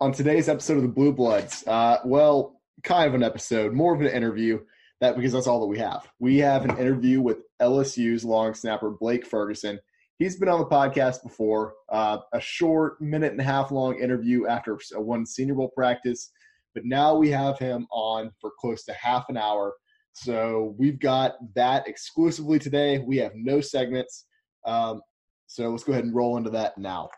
on today's episode of the Bluebloods, uh, well, kind of an episode, more of an interview. That because that's all that we have. We have an interview with LSU's long snapper Blake Ferguson. He's been on the podcast before. Uh, a short minute and a half long interview after one Senior Bowl practice, but now we have him on for close to half an hour. So we've got that exclusively today. We have no segments. Um, so let's go ahead and roll into that now.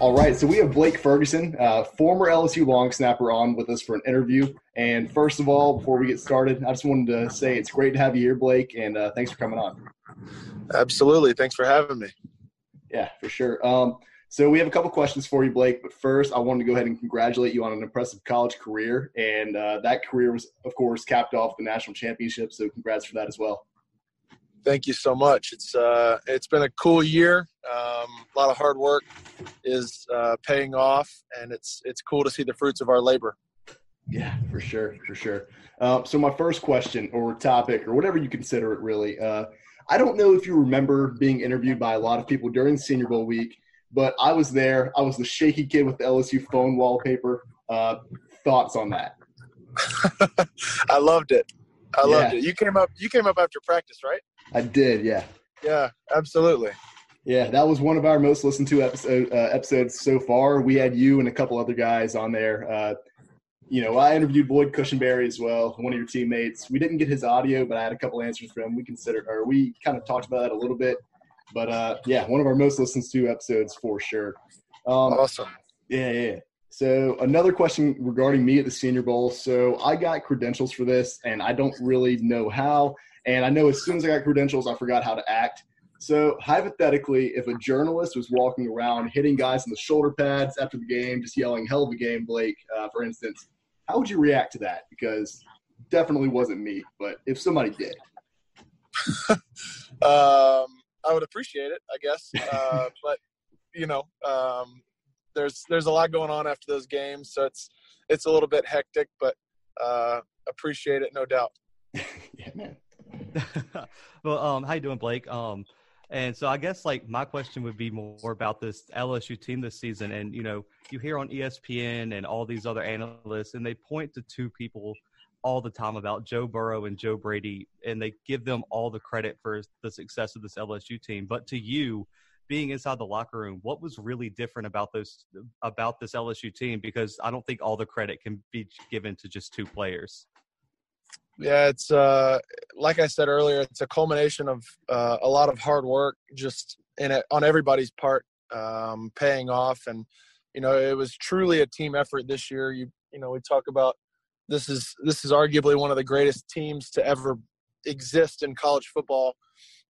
All right, so we have Blake Ferguson, uh, former LSU long snapper, on with us for an interview. And first of all, before we get started, I just wanted to say it's great to have you here, Blake, and uh, thanks for coming on. Absolutely, thanks for having me. Yeah, for sure. Um, so we have a couple questions for you, Blake. But first, I wanted to go ahead and congratulate you on an impressive college career, and uh, that career was, of course, capped off the national championship. So congrats for that as well thank you so much. It's uh, it's been a cool year. Um, a lot of hard work is uh, paying off, and it's it's cool to see the fruits of our labor. Yeah, for sure, for sure. Uh, so my first question or topic or whatever you consider it, really. Uh, I don't know if you remember being interviewed by a lot of people during Senior Bowl week, but I was there. I was the shaky kid with the LSU phone wallpaper. Uh, thoughts on that? I loved it. I loved yeah. it. You came up. You came up after practice, right? I did, yeah. Yeah, absolutely. Yeah, that was one of our most listened to episode, uh, episodes so far. We had you and a couple other guys on there. Uh, you know, I interviewed Lloyd Cushenberry as well, one of your teammates. We didn't get his audio, but I had a couple answers for him. We considered, or we kind of talked about that a little bit. But uh, yeah, one of our most listened to episodes for sure. Um, awesome. Yeah, yeah. So another question regarding me at the Senior Bowl. So I got credentials for this, and I don't really know how. And I know as soon as I got credentials, I forgot how to act. So hypothetically, if a journalist was walking around hitting guys in the shoulder pads after the game, just yelling "Hell of a game, Blake," uh, for instance, how would you react to that? Because definitely wasn't me, but if somebody did, um, I would appreciate it, I guess. Uh, but you know, um, there's there's a lot going on after those games, so it's it's a little bit hectic, but uh, appreciate it, no doubt. yeah, man. well, um, how you doing, Blake? Um, and so I guess like my question would be more about this LSU team this season. And you know, you hear on ESPN and all these other analysts, and they point to two people all the time about Joe Burrow and Joe Brady, and they give them all the credit for the success of this LSU team. But to you, being inside the locker room, what was really different about those about this LSU team? Because I don't think all the credit can be given to just two players. Yeah, it's uh, like I said earlier, it's a culmination of uh, a lot of hard work, just in it on everybody's part, um, paying off, and you know it was truly a team effort this year. You you know we talk about this is this is arguably one of the greatest teams to ever exist in college football,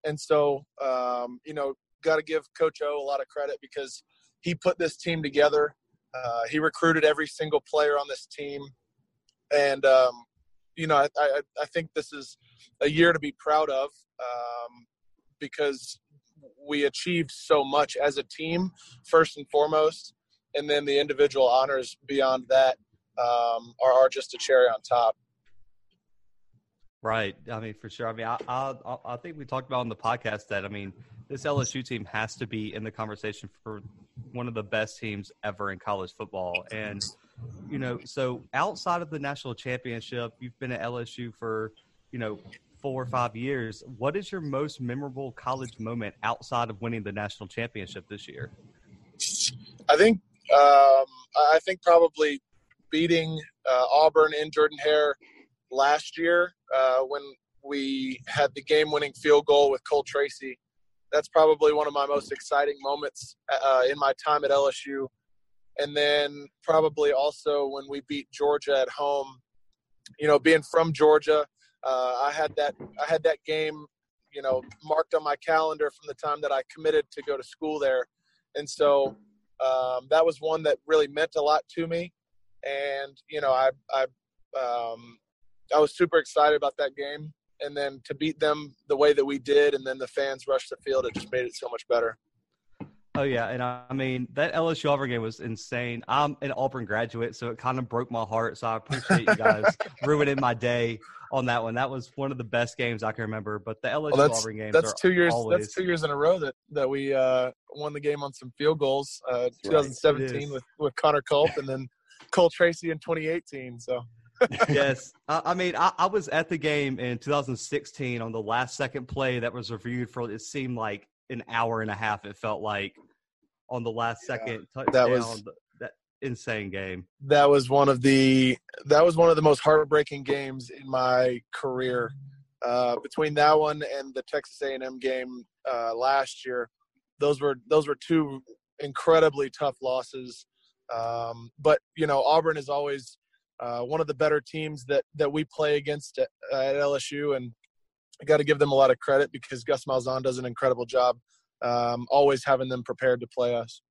and so um, you know got to give Coach O a lot of credit because he put this team together. Uh, he recruited every single player on this team, and um, you know, I, I, I, think this is a year to be proud of um, because we achieved so much as a team, first and foremost, and then the individual honors beyond that um, are, are just a cherry on top. Right. I mean, for sure. I mean, I, I, I think we talked about on the podcast that I mean, this LSU team has to be in the conversation for one of the best teams ever in college football, and you know, so outside of the national championship, you've been at LSU for, you know, four or five years. What is your most memorable college moment outside of winning the national championship this year? I think um, I think probably beating uh, Auburn in Jordan Hare last year uh, when we had the game-winning field goal with Cole Tracy. That's probably one of my most exciting moments uh, in my time at LSU and then probably also when we beat Georgia at home. You know, being from Georgia, uh, I had that I had that game, you know, marked on my calendar from the time that I committed to go to school there, and so um, that was one that really meant a lot to me. And you know, I I um, I was super excited about that game. And then to beat them the way that we did, and then the fans rushed the field, it just made it so much better. Oh yeah, and I mean that LSU Auburn game was insane. I'm an Auburn graduate, so it kind of broke my heart. So I appreciate you guys ruining my day on that one. That was one of the best games I can remember. But the LSU well, Auburn games that's two years. Always... That's two years in a row that that we uh, won the game on some field goals. Uh, 2017 right. with with Connor Culp, and then Cole Tracy in 2018. So. Yes, I, I mean I, I, was at the game in 2016 on the last second play that was reviewed for. It seemed like an hour and a half. It felt like on the last second touchdown. That was that insane game. That was one of the that was one of the most heartbreaking games in my career. Uh, between that one and the Texas A&M game uh, last year, those were those were two incredibly tough losses. Um, but you know, Auburn is always uh, one of the better teams that that we play against at, at LSU, and I got to give them a lot of credit because Gus Malzahn does an incredible job um, always having them prepared to play us.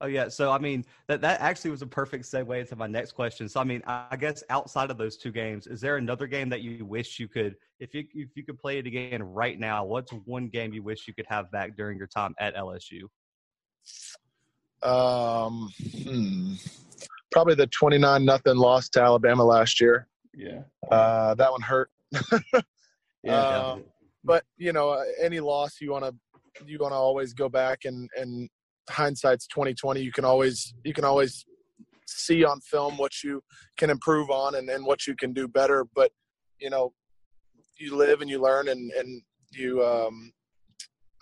Oh yeah, so I mean that that actually was a perfect segue into my next question. So I mean, I guess outside of those two games, is there another game that you wish you could, if you if you could play it again right now? What's one game you wish you could have back during your time at LSU? Um, hmm. Probably the twenty nine nothing loss to Alabama last year. Yeah, uh, that one hurt. yeah, um, but you know, any loss you want to you want to always go back and and hindsight's 2020 you can always you can always see on film what you can improve on and, and what you can do better. But you know you live and you learn and and you um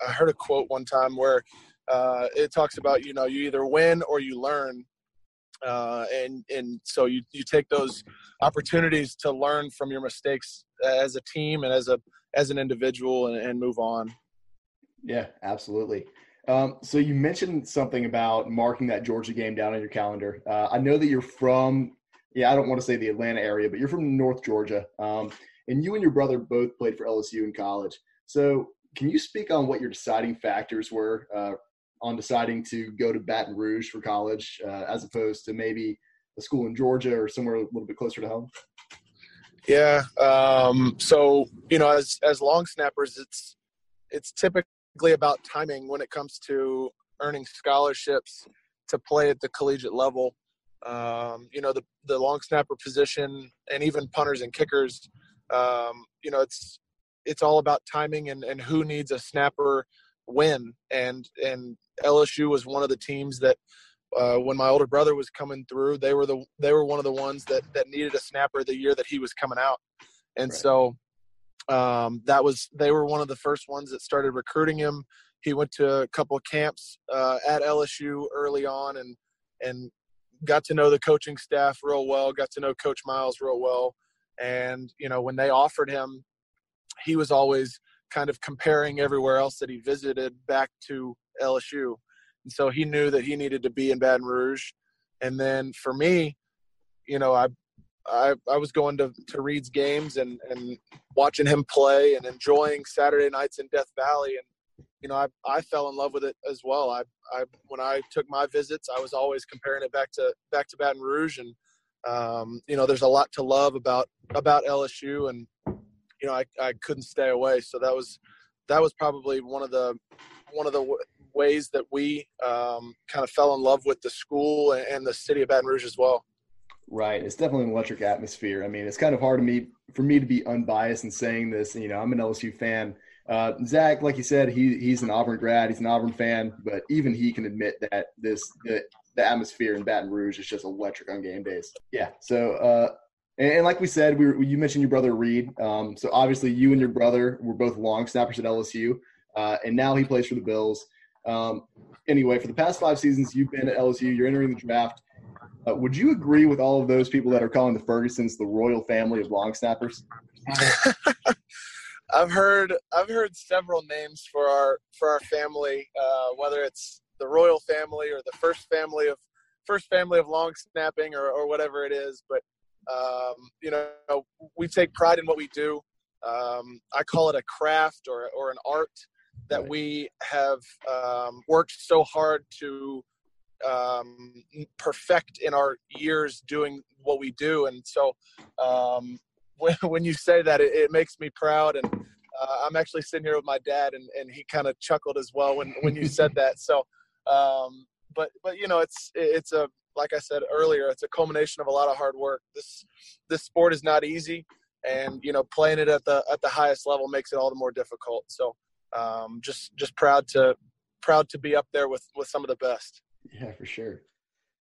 i heard a quote one time where uh it talks about you know you either win or you learn uh and and so you you take those opportunities to learn from your mistakes as a team and as a as an individual and, and move on yeah, absolutely. Um, so you mentioned something about marking that Georgia game down on your calendar. Uh, I know that you're from, yeah, I don't want to say the Atlanta area, but you're from North Georgia, um, and you and your brother both played for LSU in college. So can you speak on what your deciding factors were uh, on deciding to go to Baton Rouge for college, uh, as opposed to maybe a school in Georgia or somewhere a little bit closer to home? Yeah. Um, so you know, as as long snappers, it's it's typically about timing when it comes to earning scholarships to play at the collegiate level. Um, you know, the the long snapper position and even punters and kickers. Um, you know, it's it's all about timing and, and who needs a snapper win. And and LSU was one of the teams that uh, when my older brother was coming through, they were the they were one of the ones that that needed a snapper the year that he was coming out. And right. so um, that was they were one of the first ones that started recruiting him. He went to a couple of camps uh, at LSU early on, and and got to know the coaching staff real well. Got to know Coach Miles real well, and you know when they offered him, he was always kind of comparing everywhere else that he visited back to LSU, and so he knew that he needed to be in Baton Rouge. And then for me, you know, I I, I was going to, to Reid's games and, and watching him play and enjoying Saturday nights in Death Valley. And, you know, I, I fell in love with it as well. I, I, when I took my visits, I was always comparing it back to, back to Baton Rouge. And, um, you know, there's a lot to love about, about LSU and, you know, I, I couldn't stay away. So that was, that was probably one of the, one of the w- ways that we um, kind of fell in love with the school and, and the city of Baton Rouge as well. Right. It's definitely an electric atmosphere. I mean, it's kind of hard to me for me to be unbiased in saying this. You know, I'm an LSU fan. Uh, Zach, like you said, he he's an Auburn grad. He's an Auburn fan, but even he can admit that this the, the atmosphere in Baton Rouge is just electric on game days. Yeah. So, uh, and, and like we said, we were, you mentioned your brother Reid. Um, so obviously, you and your brother were both long snappers at LSU, uh, and now he plays for the Bills. Um, anyway, for the past five seasons, you've been at LSU. You're entering the draft. Uh, would you agree with all of those people that are calling the Fergusons the royal family of long snappers? I've heard I've heard several names for our for our family, uh, whether it's the royal family or the first family of first family of long snapping or, or whatever it is. But um, you know, we take pride in what we do. Um, I call it a craft or or an art that we have um, worked so hard to um, perfect in our years doing what we do. And so um, when, when you say that, it, it makes me proud. And uh, I'm actually sitting here with my dad, and, and he kind of chuckled as well when, when you said that. So, um, but but you know, it's it's a like I said earlier, it's a culmination of a lot of hard work. This this sport is not easy, and you know, playing it at the at the highest level makes it all the more difficult. So, um, just just proud to proud to be up there with with some of the best. Yeah, for sure.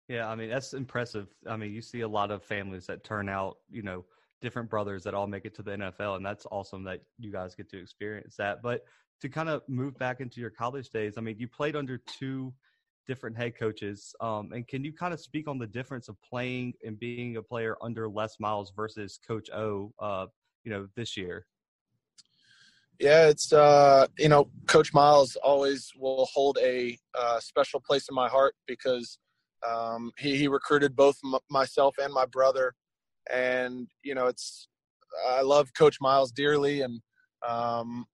Yeah, I mean that's impressive. I mean, you see a lot of families that turn out, you know, different brothers that all make it to the NFL, and that's awesome that you guys get to experience that. But to kind of move back into your college days, I mean, you played under two different head coaches, um, and can you kind of speak on the difference of playing and being a player under Les Miles versus Coach O, uh, you know, this year? Yeah, it's uh, you know, Coach Miles always will hold a uh, special place in my heart because um, he, he recruited both m- myself and my brother and you know it's I love Coach Miles dearly, and um,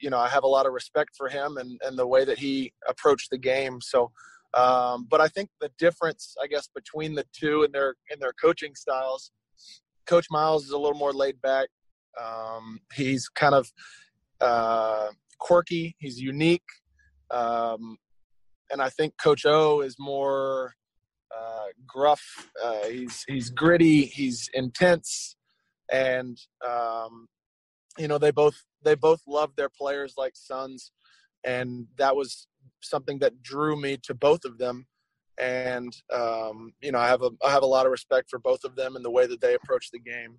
you know I have a lot of respect for him and and the way that he approached the game. So, um, but I think the difference, I guess, between the two and their in their coaching styles, Coach Miles is a little more laid back. Um, he's kind of uh, quirky. He's unique. Um, and I think Coach O is more uh, gruff. Uh, he's he's gritty. He's intense, and um, you know they both they both love their players like sons, and that was something that drew me to both of them. And um, you know I have a I have a lot of respect for both of them and the way that they approach the game.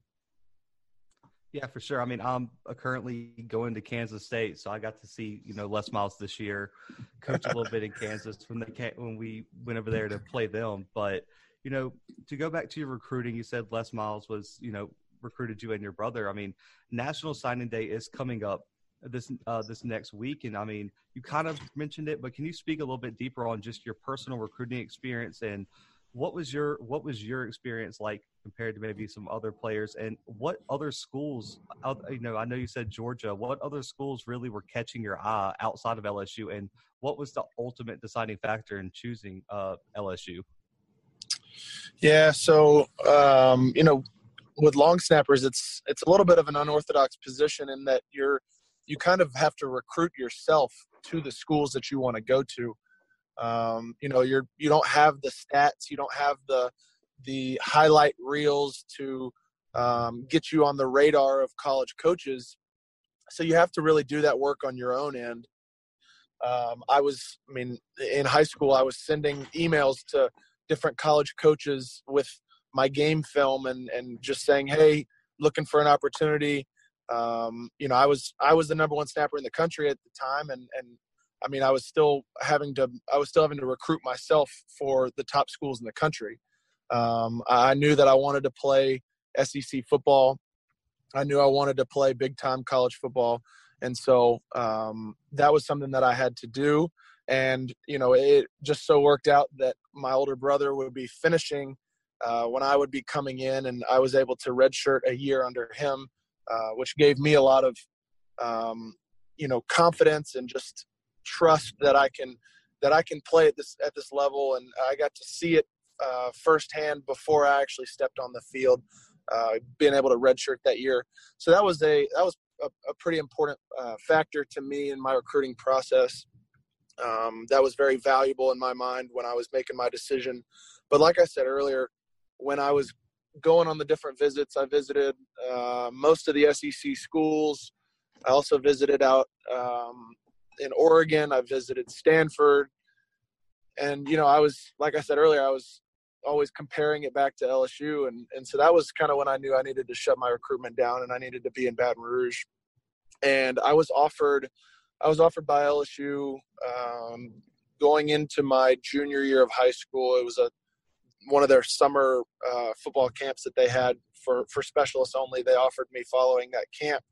Yeah, for sure. I mean, I'm uh, currently going to Kansas State, so I got to see you know Les Miles this year, coach a little bit in Kansas when they when we went over there to play them. But you know, to go back to your recruiting, you said Les Miles was you know recruited you and your brother. I mean, National Signing Day is coming up this uh, this next week, and I mean, you kind of mentioned it, but can you speak a little bit deeper on just your personal recruiting experience and what was your what was your experience like compared to maybe some other players and what other schools you know i know you said georgia what other schools really were catching your eye outside of lsu and what was the ultimate deciding factor in choosing uh, lsu yeah so um, you know with long snappers it's it's a little bit of an unorthodox position in that you're you kind of have to recruit yourself to the schools that you want to go to um, you know, you're you don't have the stats, you don't have the the highlight reels to um, get you on the radar of college coaches. So you have to really do that work on your own end. Um, I was, I mean, in high school, I was sending emails to different college coaches with my game film and and just saying, hey, looking for an opportunity. Um, you know, I was I was the number one snapper in the country at the time, and and I mean, I was still having to I was still having to recruit myself for the top schools in the country. Um, I knew that I wanted to play SEC football. I knew I wanted to play big time college football, and so um, that was something that I had to do. And you know, it just so worked out that my older brother would be finishing uh, when I would be coming in, and I was able to redshirt a year under him, uh, which gave me a lot of um, you know confidence and just trust that I can that I can play at this at this level, and I got to see it uh, firsthand before I actually stepped on the field. Uh, being able to redshirt that year, so that was a that was a, a pretty important uh, factor to me in my recruiting process. Um, that was very valuable in my mind when I was making my decision. But like I said earlier, when I was going on the different visits, I visited uh, most of the SEC schools. I also visited out um, in Oregon. I visited Stanford, and you know, I was like I said earlier, I was always comparing it back to LSU, and and so that was kind of when I knew I needed to shut my recruitment down and I needed to be in Baton Rouge. And I was offered, I was offered by LSU um, going into my junior year of high school. It was a one of their summer uh, football camps that they had for for specialists only. They offered me following that camp,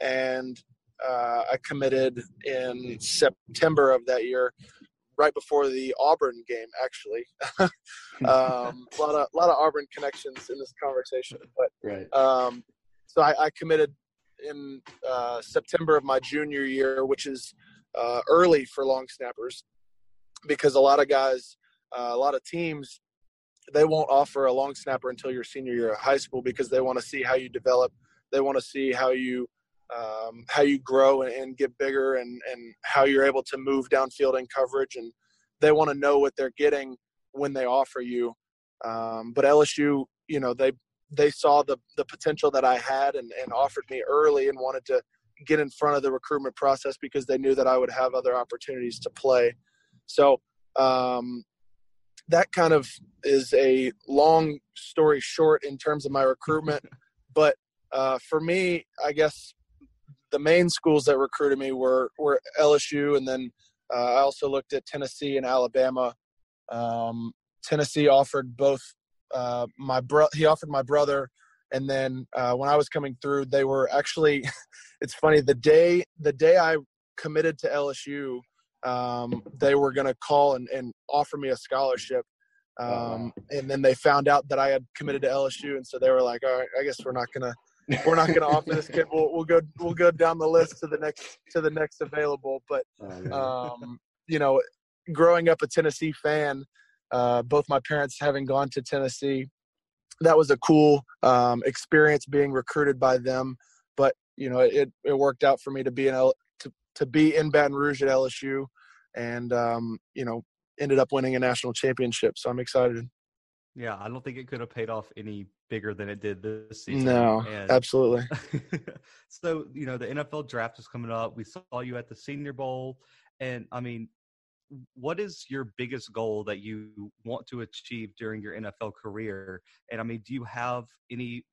and uh, I committed in September of that year, right before the Auburn game. Actually, um, a lot of a lot of Auburn connections in this conversation. But right. Um, so I, I, committed in uh, September of my junior year, which is uh, early for long snappers, because a lot of guys uh, a lot of teams they won't offer a long snapper until your senior year of high school because they want to see how you develop. They want to see how you um, how you grow and, get bigger and and how you're able to move downfield in coverage and they want to know what they're getting when they offer you. Um, but LSU, you know, they they saw the the potential that I had and, and offered me early and wanted to get in front of the recruitment process because they knew that I would have other opportunities to play. So um, that kind of is a long story short in terms of my recruitment. but uh, for me, I guess the main schools that recruited me were were LSU, and then uh, I also looked at Tennessee and Alabama. Um, Tennessee offered both uh, my bro. He offered my brother, and then uh, when I was coming through, they were actually. it's funny the day the day I committed to LSU um, they were going to call and, and, offer me a scholarship. Um, and then they found out that I had committed to LSU, and so they were like, "All right, I guess we're not gonna we're not gonna offer this kid. We'll, we'll go we'll go down the list to the next to the next available." But oh, um, you know, growing up a Tennessee fan, uh, both my parents having gone to Tennessee, that was a cool um, experience being recruited by them. But you know, it it worked out for me to be in L- to be in Baton Rouge at LSU, and um, you know, ended up winning a national championship. So I'm excited. Yeah, I don't think it could have paid off any bigger than it did this season. No, and absolutely. so, you know, the NFL draft is coming up. We saw you at the Senior Bowl. And I mean, what is your biggest goal that you want to achieve during your NFL career? And I mean, do you have any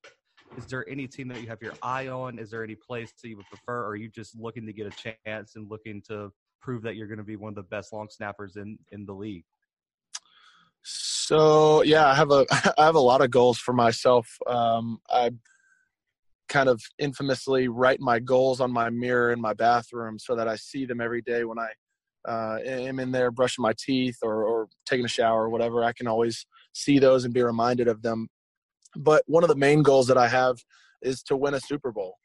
is there any team that you have your eye on? Is there any place that you would prefer? Or are you just looking to get a chance and looking to prove that you're going to be one of the best long snappers in in the league? So yeah, I have a I have a lot of goals for myself. Um, I kind of infamously write my goals on my mirror in my bathroom so that I see them every day when I uh, am in there brushing my teeth or, or taking a shower or whatever. I can always see those and be reminded of them but one of the main goals that I have is to win a Super Bowl.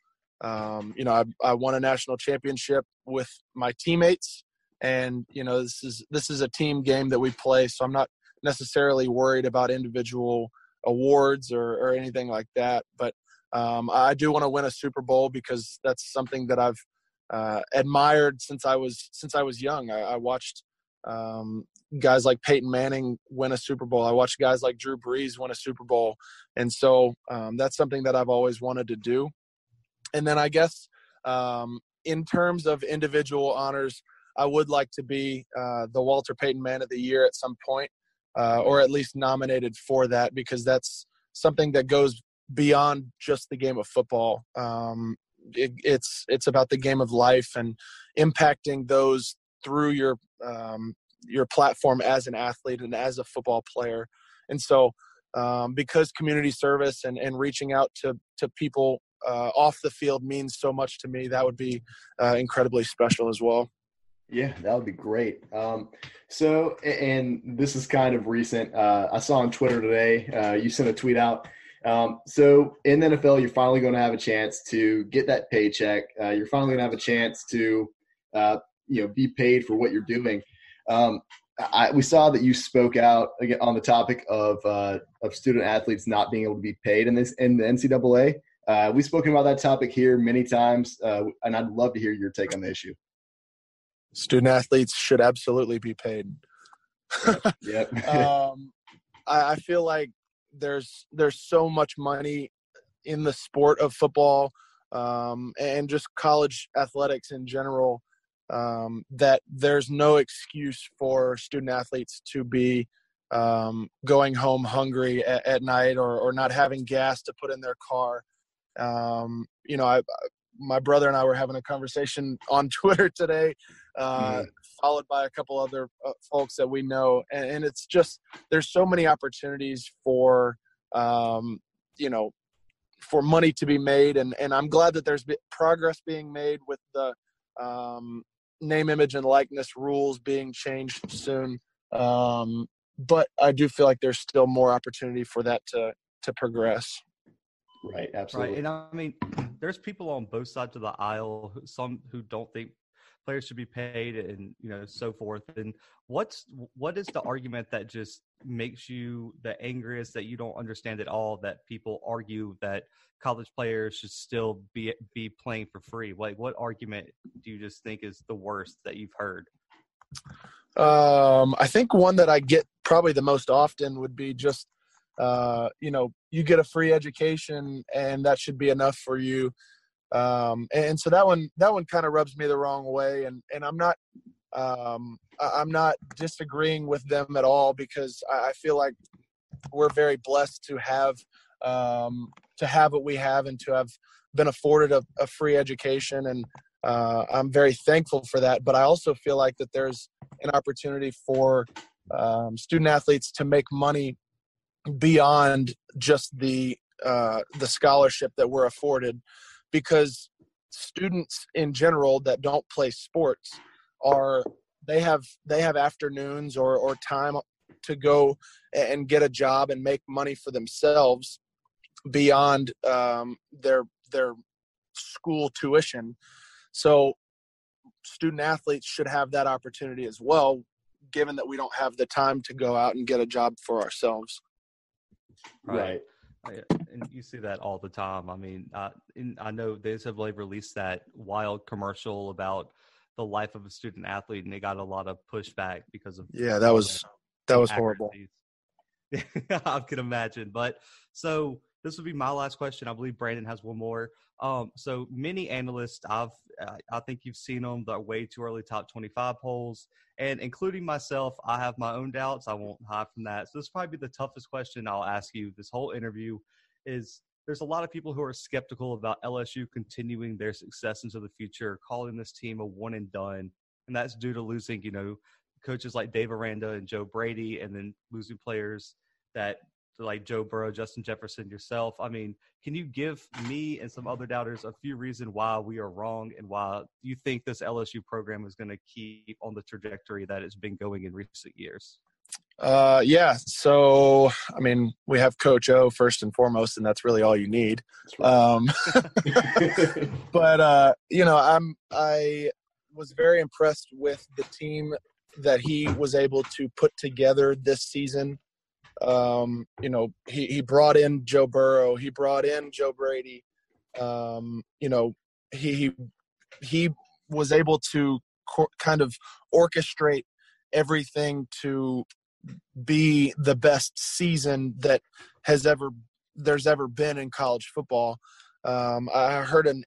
Um, you know, I, I won a national championship with my teammates, and you know, this is this is a team game that we play, so I'm not necessarily worried about individual awards or, or anything like that. But um, I do want to win a Super Bowl because that's something that I've uh, admired since I was since I was young. I, I watched um, guys like Peyton Manning win a Super Bowl. I watched guys like Drew Brees win a Super Bowl, and so um, that's something that I've always wanted to do. And then I guess um, in terms of individual honors, I would like to be uh, the Walter Payton Man of the Year at some point, uh, or at least nominated for that because that's something that goes beyond just the game of football. Um, it, it's it's about the game of life and impacting those through your um, your platform as an athlete and as a football player. And so, um, because community service and, and reaching out to to people uh, off the field means so much to me, that would be uh, incredibly special as well. Yeah, that would be great. Um, so, and this is kind of recent. Uh, I saw on Twitter today, uh, you sent a tweet out. Um, so, in the NFL, you're finally going to have a chance to get that paycheck. Uh, you're finally going to have a chance to uh, you know be paid for what you're doing. Um, I, we saw that you spoke out again on the topic of uh, of student athletes not being able to be paid in this in the NCAA. Uh, we've spoken about that topic here many times, uh, and I'd love to hear your take on the issue. Student athletes should absolutely be paid. yep. um, I, I feel like there's there's so much money in the sport of football um, and just college athletics in general um, that there's no excuse for student athletes to be um, going home hungry at, at, night or, or not having gas to put in their car. Um, you know, I, my brother and I were having a conversation on Twitter today, uh, mm. followed by a couple other uh, folks that we know, and, and, it's just there's so many opportunities for um, you know for money to be made, and and I'm glad that there's progress being made with the um, name, image, and likeness rules being changed soon. Um, but I do feel like there's still more opportunity for that to to progress. Right, absolutely. Right, and I mean, there's people on both sides of the aisle. Some who don't think players should be paid and you know so forth. And what's what is the argument that just makes you the angriest that you don't understand at all that people argue that college players should still be be playing for free? Like what argument do you just think is the worst that you've heard? Um, I think one that I get probably the most often would be just, uh, you know, you get a free education and that should be enough for you. Um, and so that one, that one kind of rubs me the wrong way. And, and I'm not, um, I'm not disagreeing with them at all because I, feel like we're very blessed to have, um, to have what we have and to have been afforded a, a free education. And, uh, I'm very thankful for that. But I also feel like that there's an opportunity for um, student athletes to make money beyond just the uh, the scholarship that we're afforded, because students in general that don't play sports are they have they have afternoons or or time to go and get a job and make money for themselves beyond um, their their school tuition so student athletes should have that opportunity as well, given that we don't have the time to go out and get a job for ourselves. Right. right. And you see that all the time. I mean, uh, in, I know the NCAA released that wild commercial about the life of a student athlete, and they got a lot of pushback because of yeah, that was that was horrible. I can imagine. But so this would be my last question. I believe Brandon has one more. Um, so many analysts, I've, I think you've seen them, the way too early top 25 polls, and including myself, I have my own doubts. I won't hide from that. So this probably be the toughest question I'll ask you this whole interview is there's a lot of people who are skeptical about LSU continuing their success into the future, calling this team a one and done. And that's due to losing, you know, coaches like Dave Aranda and Joe Brady, and then losing players that like Joe Burrow, Justin Jefferson, yourself. I mean, can you give me and some other doubters a few reasons why we are wrong and why you think this LSU program is going to keep on the trajectory that it's been going in recent years? Uh, yeah. So, I mean, we have Coach O first and foremost, and that's really all you need. Um, but uh, you know, I'm I was very impressed with the team that he was able to put together this season. Um, you know, he, he brought in Joe Burrow, he brought in Joe Brady. Um, you know, he, he, was able to co- kind of orchestrate everything to be the best season that has ever there's ever been in college football. Um, I heard an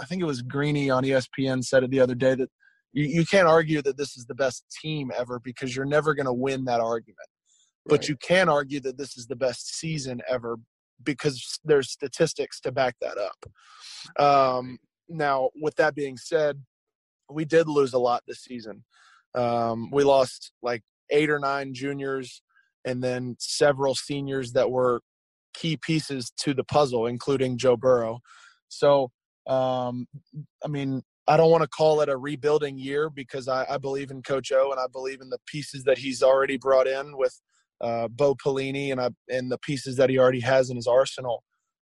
I think it was Greeny on ESPN said it the other day that you, you can't argue that this is the best team ever because you're never going to win that argument. But right. you can argue that this is the best season ever because there's statistics to back that up. Um, now, with that being said, we did lose a lot this season. Um, we lost like eight or nine juniors and then several seniors that were key pieces to the puzzle, including Joe Burrow. So, um, I mean, I don't want to call it a rebuilding year because I, I, believe in Coach O and I believe in the pieces that he's already brought in with uh, Bo Pelini and I, and the pieces that he already has in his arsenal.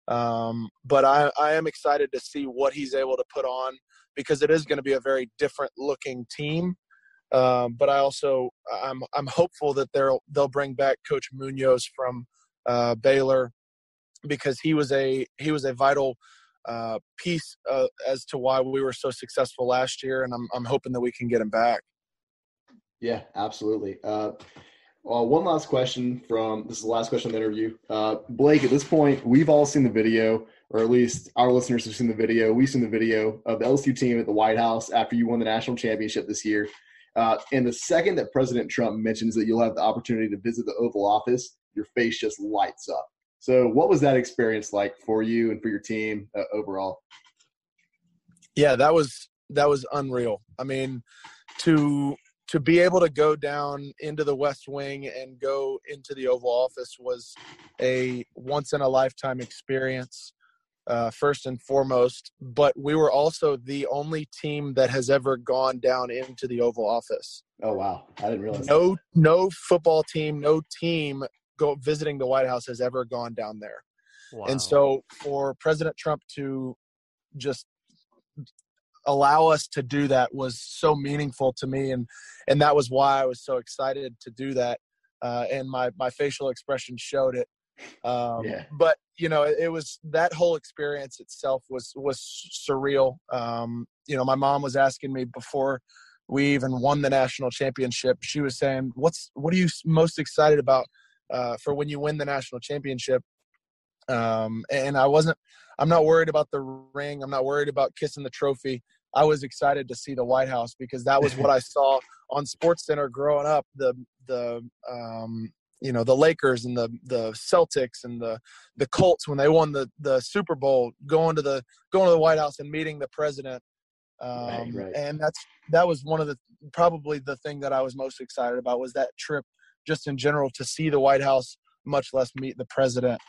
Um, but I, I am excited to see what he's able to put on because it is going to be a very different looking team. Um, but I also I'm I'm hopeful that they'll they'll bring back Coach Munoz from uh, Baylor because he was a he was a vital uh, piece uh, as to why we were so successful last year, and I'm I'm hoping that we can get him back. Yeah, absolutely. Uh, one last question from this is the last question of the interview. Uh, Blake, at this point, we've all seen the video, or at least our listeners have seen the video. We've seen the video of the LSU team at the White House after you won the national championship this year. Uh, and the second that President Trump mentions that you'll have the opportunity to visit the Oval Office, your face just lights up. So, what was that experience like for you and for your team uh, overall? Yeah, that was that was unreal. I mean, to to be able to go down into the West Wing and go into the Oval Office was a once in a lifetime experience, uh, first and foremost. But we were also the only team that has ever gone down into the Oval Office. Oh wow, I didn't realize. No, that. no football team, no team go visiting the White House has ever gone down there. Wow. And so for President Trump to just allow us to do that was so meaningful to me, and and that was why I was so excited to do that. Uh, and my my facial expression showed it. Um, yeah. But you know, it, it, was that whole experience itself was was surreal. Um, you know, my mom was asking me before we even won the national championship. She was saying, "What's what are you most excited about uh, for when you win the national championship?" Um, and I wasn't. I'm not worried about the ring. I'm not worried about kissing the trophy. I was excited to see the White House because that was what I saw on Sports Center growing up. The the um, you know the Lakers and the the Celtics and the the Colts when they won the the Super Bowl, going to the going to the White House and meeting the president. Um, right, right. And that's that was one of the probably the thing that I was most excited about was that trip, just in general, to see the White House, much less meet the president.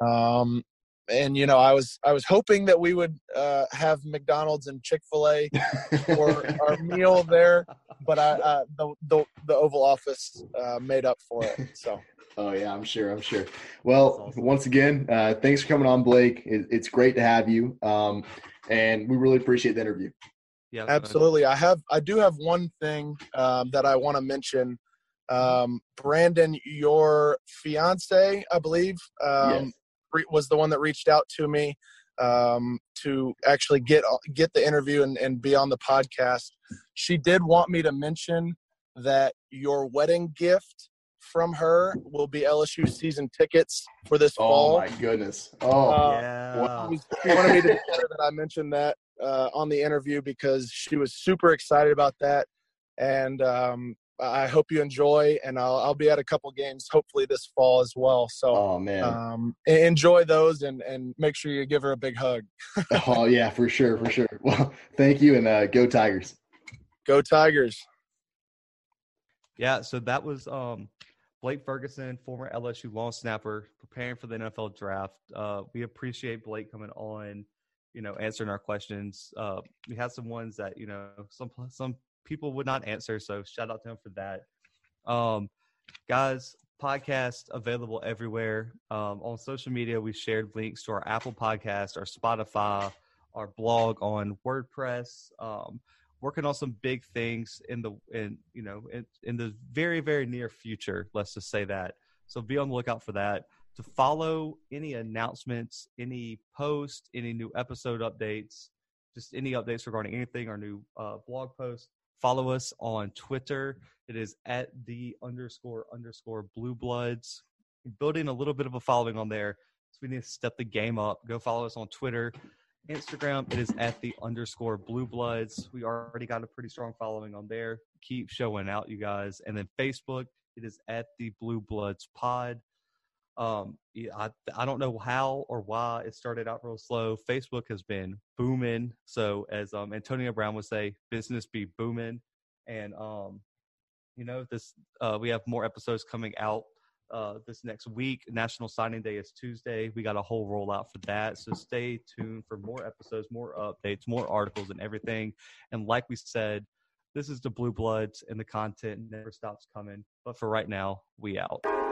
Um, and you know, I was I was hoping that we would uh, have McDonald's and Chick Fil A for our meal there, but I, uh, the, the, the Oval Office uh, made up for it. So. Oh yeah, I'm sure. I'm sure. Well, awesome. once again, uh, thanks for coming on, Blake. It, it's great to have you, um, and we really appreciate the interview. Yeah, absolutely. I have. I do have one thing um, that I want to mention. Um, Brandon, your fiance, I believe, um, yes was the one that reached out to me um, to actually get get the interview and, and be on the podcast. She did want me to mention that your wedding gift from her will be LSU season tickets for this oh, fall. Oh my goodness! Oh uh, yeah. She wanted me to that I mentioned that uh, on the interview because she was super excited about that, and um, I hope you enjoy, and I'll, I'll be at a couple games hopefully this fall as well. So, oh man, um, enjoy those and and make sure you give her a big hug. oh yeah, for sure, for sure. Well, thank you, and uh, go Tigers. Go Tigers. Yeah, so that was um, Blake Ferguson, former LSU long snapper, preparing for the NFL draft. Uh, we appreciate Blake coming on, you know, answering our questions. Uh, we had some ones that you know some some people would not answer. So shout out to him for that. Um, guys, podcast available everywhere. Um, on social media, we shared links to our Apple podcast, our Spotify, our blog on WordPress. Um, working on some big things in the in you know in, in the very very near future. Let's just say that. So be on the lookout for that. To follow any announcements, any post, any new episode updates, just any updates regarding anything, our new uh, blog post, Follow us on Twitter. It is at the underscore underscore blue bloods. Building a little bit of a following on there. So we need to step the game up. Go follow us on Twitter. Instagram, it is at the underscore blue bloods. We already got a pretty strong following on there. Keep showing out, you guys. And then Facebook, it is at the blue bloods pod. Um, I, I don't know how or why it started out real slow. Facebook has been booming. So as um, Antonio Brown would say, business be booming. And um, you know, this uh, we have more episodes coming out uh, this next week. National Signing Day is Tuesday. We got a whole rollout for that. So stay tuned for more episodes, more updates, more articles, and everything. And like we said, this is the Bluebloods, and the content never stops coming. But for right now, we out.